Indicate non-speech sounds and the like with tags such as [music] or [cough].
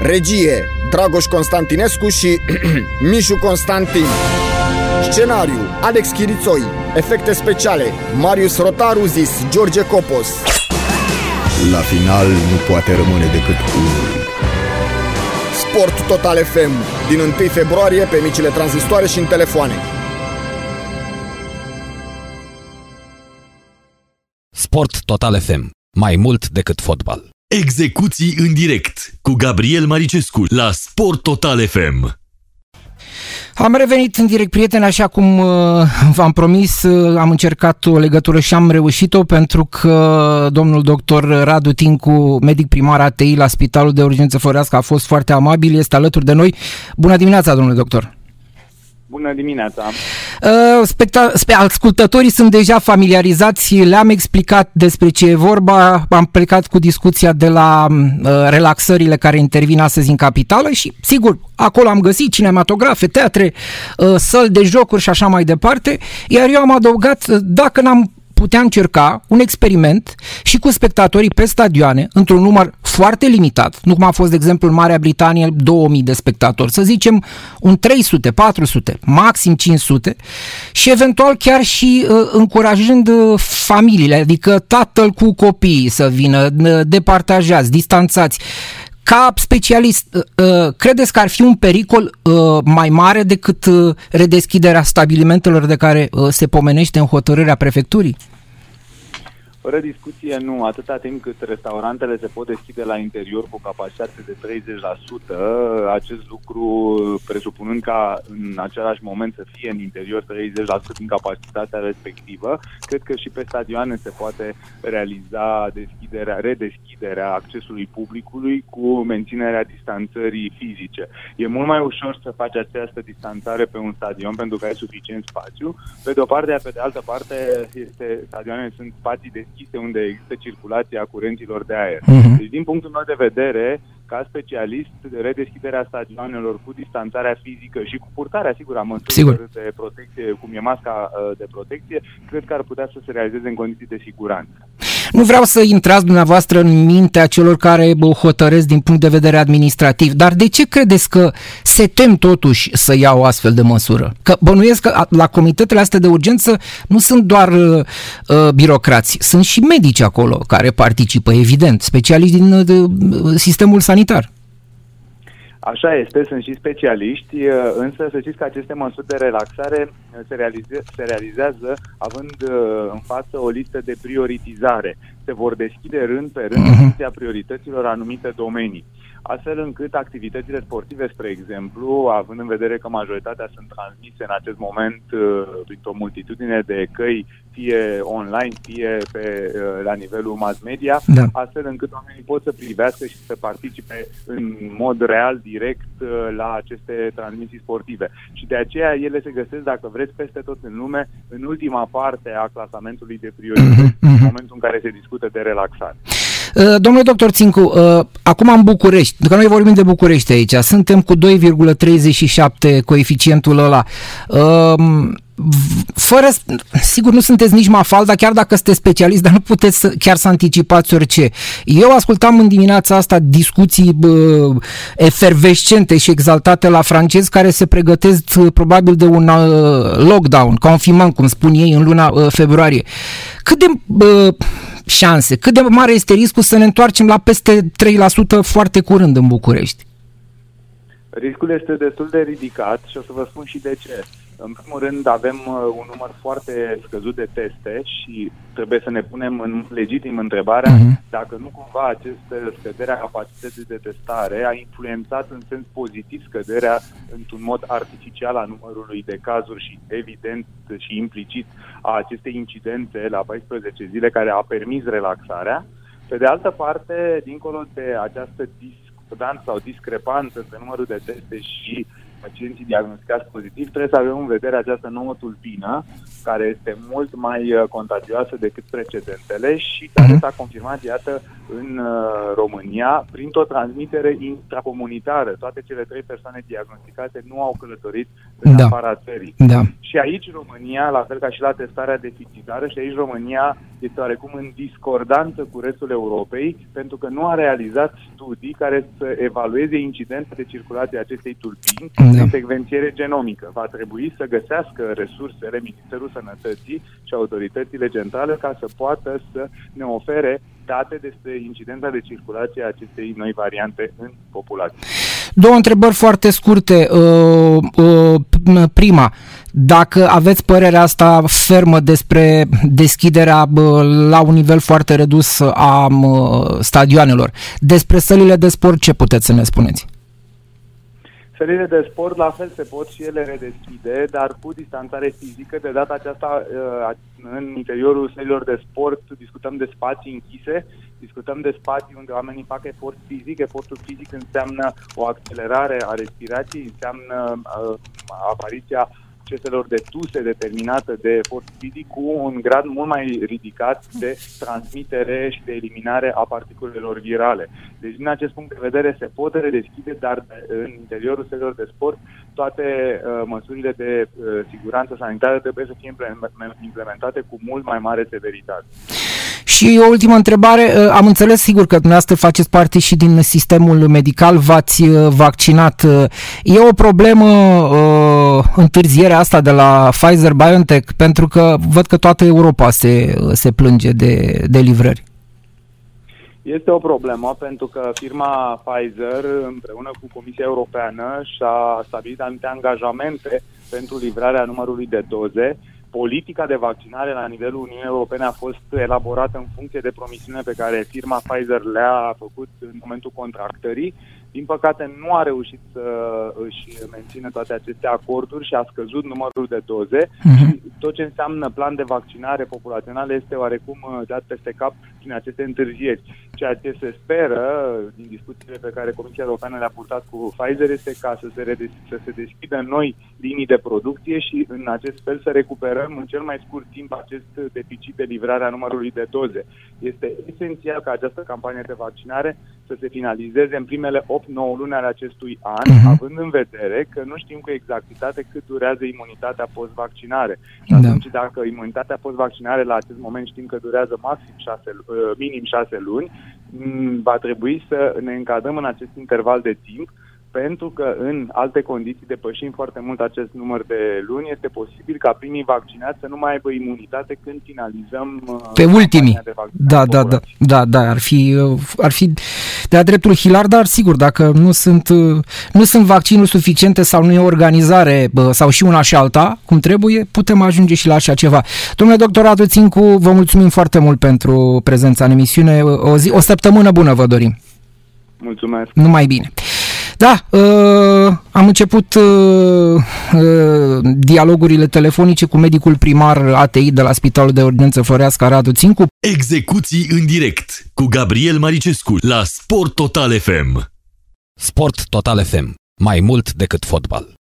Regie, Dragoș Constantinescu și [clears throat] Mișu Constantin. Scenariu, Alex Chirițoi. Efecte speciale, Marius Rotaru zis George Copos. La final nu poate rămâne decât unul. Sport Total FM, din 1 februarie pe micile tranzistoare și în telefoane. Sport Total FM. Mai mult decât fotbal. Execuții în direct cu Gabriel Maricescu la Sport Total FM. Am revenit în direct, prieteni, așa cum uh, v-am promis, uh, am încercat o legătură și am reușit-o pentru că domnul doctor Radu Tincu, medic primar ATI la Spitalul de Urgență Floreasca, a fost foarte amabil, este alături de noi. Bună dimineața, domnule doctor! Bună dimineața! Uh, specta- ascultătorii sunt deja familiarizați, le-am explicat despre ce e vorba, am plecat cu discuția de la uh, relaxările care intervin astăzi în capitală și, sigur, acolo am găsit cinematografe, teatre, uh, săli de jocuri și așa mai departe, iar eu am adăugat, dacă n-am putea încerca un experiment și cu spectatorii pe stadioane, într-un număr foarte limitat, nu cum a fost, de exemplu, în Marea Britanie, 2000 de spectatori, să zicem un 300, 400, maxim 500 și eventual chiar și uh, încurajând uh, familiile, adică tatăl cu copiii să vină, uh, departajați, distanțați, ca specialist, uh, uh, credeți că ar fi un pericol uh, mai mare decât redeschiderea stabilimentelor de care se pomenește în hotărârea prefecturii? Fără discuție, nu. Atâta timp cât restaurantele se pot deschide la interior cu capacitate de 30%, acest lucru presupunând ca în același moment să fie în interior 30% din capacitatea respectivă, cred că și pe stadioane se poate realiza deschiderea, redeschiderea accesului publicului cu menținerea distanțării fizice. E mult mai ușor să faci această distanțare pe un stadion pentru că ai suficient spațiu. Pe de o parte, pe de altă parte, este, stadioanele sunt spații deschise deschise unde există circulația curenților de aer. Uh-huh. Deci, din punctul meu de vedere, ca specialist, redeschiderea stadionelor cu distanțarea fizică și cu purtarea, sigur, a măsurilor de protecție, cum e masca uh, de protecție, cred că ar putea să se realizeze în condiții de siguranță. Nu vreau să intrați dumneavoastră în mintea celor care hotăresc din punct de vedere administrativ, dar de ce credeți că se tem totuși să iau o astfel de măsură? Că bănuiesc că la comitetele astea de urgență nu sunt doar uh, uh birocrați, sunt și medici acolo care participă, evident, specialiști din uh, sistemul sanitar. Așa este, sunt și specialiști, uh, însă să știți că aceste măsuri de relaxare uh, se, realize, se realizează având uh, în față o listă de prioritizare. Se vor deschide rând pe rând în mhm. funcția priorităților anumite domenii astfel încât activitățile sportive, spre exemplu, având în vedere că majoritatea sunt transmise în acest moment uh, printr-o multitudine de căi, fie online, fie pe, uh, la nivelul mass media, da. astfel încât oamenii pot să privească și să participe în mod real, direct, uh, la aceste transmisii sportive. Și de aceea ele se găsesc, dacă vreți, peste tot în lume, în ultima parte a clasamentului de priorități, în momentul în care se discută de relaxare. Uh, domnule doctor Țincu, uh, acum în București, că noi vorbim de București aici, suntem cu 2,37 coeficientul ăla. Uh, fără, sigur nu sunteți nici mafal, dar chiar dacă sunteți specialist, dar nu puteți să, chiar să anticipați orice. Eu ascultam în dimineața asta discuții bă, efervescente și exaltate la francezi care se pregătesc probabil de un uh, lockdown, confinement, cum spun ei, în luna uh, februarie. Cât de bă, șanse, cât de mare este riscul să ne întoarcem la peste 3% foarte curând în București? Riscul este destul de ridicat și o să vă spun și de ce. În primul rând, avem uh, un număr foarte scăzut de teste și trebuie să ne punem în legitim întrebarea uh-huh. dacă nu cumva această scădere a capacității de testare a influențat în sens pozitiv scăderea într-un mod artificial a numărului de cazuri și evident și implicit a acestei incidențe la 14 zile care a permis relaxarea. Pe de altă parte, dincolo de această dis discordanță sau discrepanță între numărul de teste și pacienții diagnosticați pozitiv, trebuie să avem în vedere această nouă tulpină, care este mult mai uh, contagioasă decât precedentele și care Mhm. s-a confirmat, iată, în uh, România, printr-o transmitere intracomunitară. Toate cele trei persoane diagnosticate nu au călătorit în Da. afara țării. Da. Și aici România, la fel ca și la testarea deficitară, și aici România este oarecum în discordanță cu restul Europei, pentru că nu a realizat studii care să evalueze incidența de circulație a acestei tulpini Da. în secvențiere genomică. Va trebui să găsească resursele Ministerul Sănătății și autoritățile centrale ca să poată să ne ofere date despre incidența de circulație a acestei noi variante în populație. Două întrebări foarte scurte. Uh, uh, p- Prima, dacă aveți părerea asta fermă despre deschiderea bă, la un nivel foarte redus a mă, stadioanelor, despre sălile de sport, ce puteți să ne spuneți? Sălile de sport la fel se pot și ele redeschide, dar cu distanțare fizică. De data aceasta, uh, în interiorul sălilor de sport, discutăm de spații închise, discutăm de spații unde oamenii fac efort fizic. Efortul fizic înseamnă o accelerare a respirației, înseamnă uh, apariția proceselor de tuse determinată de efort fizic cu un grad mult mai ridicat de transmitere și de eliminare a particulelor virale. Deci, din acest punct de vedere, se pot redeschide, dar în interiorul sălilor de sport toate uh, măsurile de uh, siguranță sanitară trebuie să fie implement- implementate cu mult mai mare severitate. Și o ultimă întrebare, uh, am înțeles sigur că dumneavoastră faceți parte și din sistemul medical, v-ați uh, vaccinat. Uh, E o problemă uh, întârzierea asta de la Pfizer-BioNTech pentru că văd că toată Europa se, se plânge de, de livrări. Este o problemă pentru că firma Pfizer împreună cu Comisia Europeană și-a stabilit anumite angajamente pentru livrarea numărului de doze. Politica de vaccinare la nivelul Uniunii Europene a fost elaborată în funcție de promisiunile pe care firma Pfizer le-a făcut în momentul contractării. Din păcate nu a reușit să își mențină toate aceste acorduri și a scăzut numărul de doze. Mhm. Și tot ce înseamnă plan de vaccinare populațională este oarecum uh, dat peste cap prin aceste întârzieri. Ceea ce se speră din discuțiile pe care Comisia Europeană le-a purtat cu Pfizer este ca să se, redes- să se deschidă noi linii de producție și în acest fel să recuperăm în cel mai scurt timp acest deficit de livrare a numărului de doze. Este esențial ca această campanie de vaccinare să se finalizeze în primele 8-9 luni ale acestui an, Mhm. având în vedere că nu știm cu exactitate cât durează imunitatea post-vaccinare. Și Da. atunci, dacă imunitatea post-vaccinare la acest moment știm că durează maxim 6, minim 6 luni, m, va trebui să ne încadrăm în acest interval de timp pentru că în alte condiții depășim foarte mult acest număr de luni, este posibil ca primii vaccinați să nu mai aibă imunitate când finalizăm uh, Pe ultimii. campania de vaccinare Da, da, da, populației. da, da, ar fi, uh, ar fi de-a dreptul hilar, dar sigur, dacă nu sunt, uh, nu sunt vaccinuri suficiente sau nu e organizare bă, sau și una și alta, cum trebuie, putem ajunge și la așa ceva. Domnule doctor Radu Țincu, vă mulțumim foarte mult pentru prezența în emisiune. O, zi, o săptămână bună vă dorim. Mulțumesc! Numai bine. Da, uh, am început uh, uh, dialogurile telefonice cu medicul primar ATI de la Spitalul de Urgență Floreasca Radu Țincu. Execuții în direct cu Gabriel Maricescu la Sport Total FM. Sport Total FM. Mai mult decât fotbal.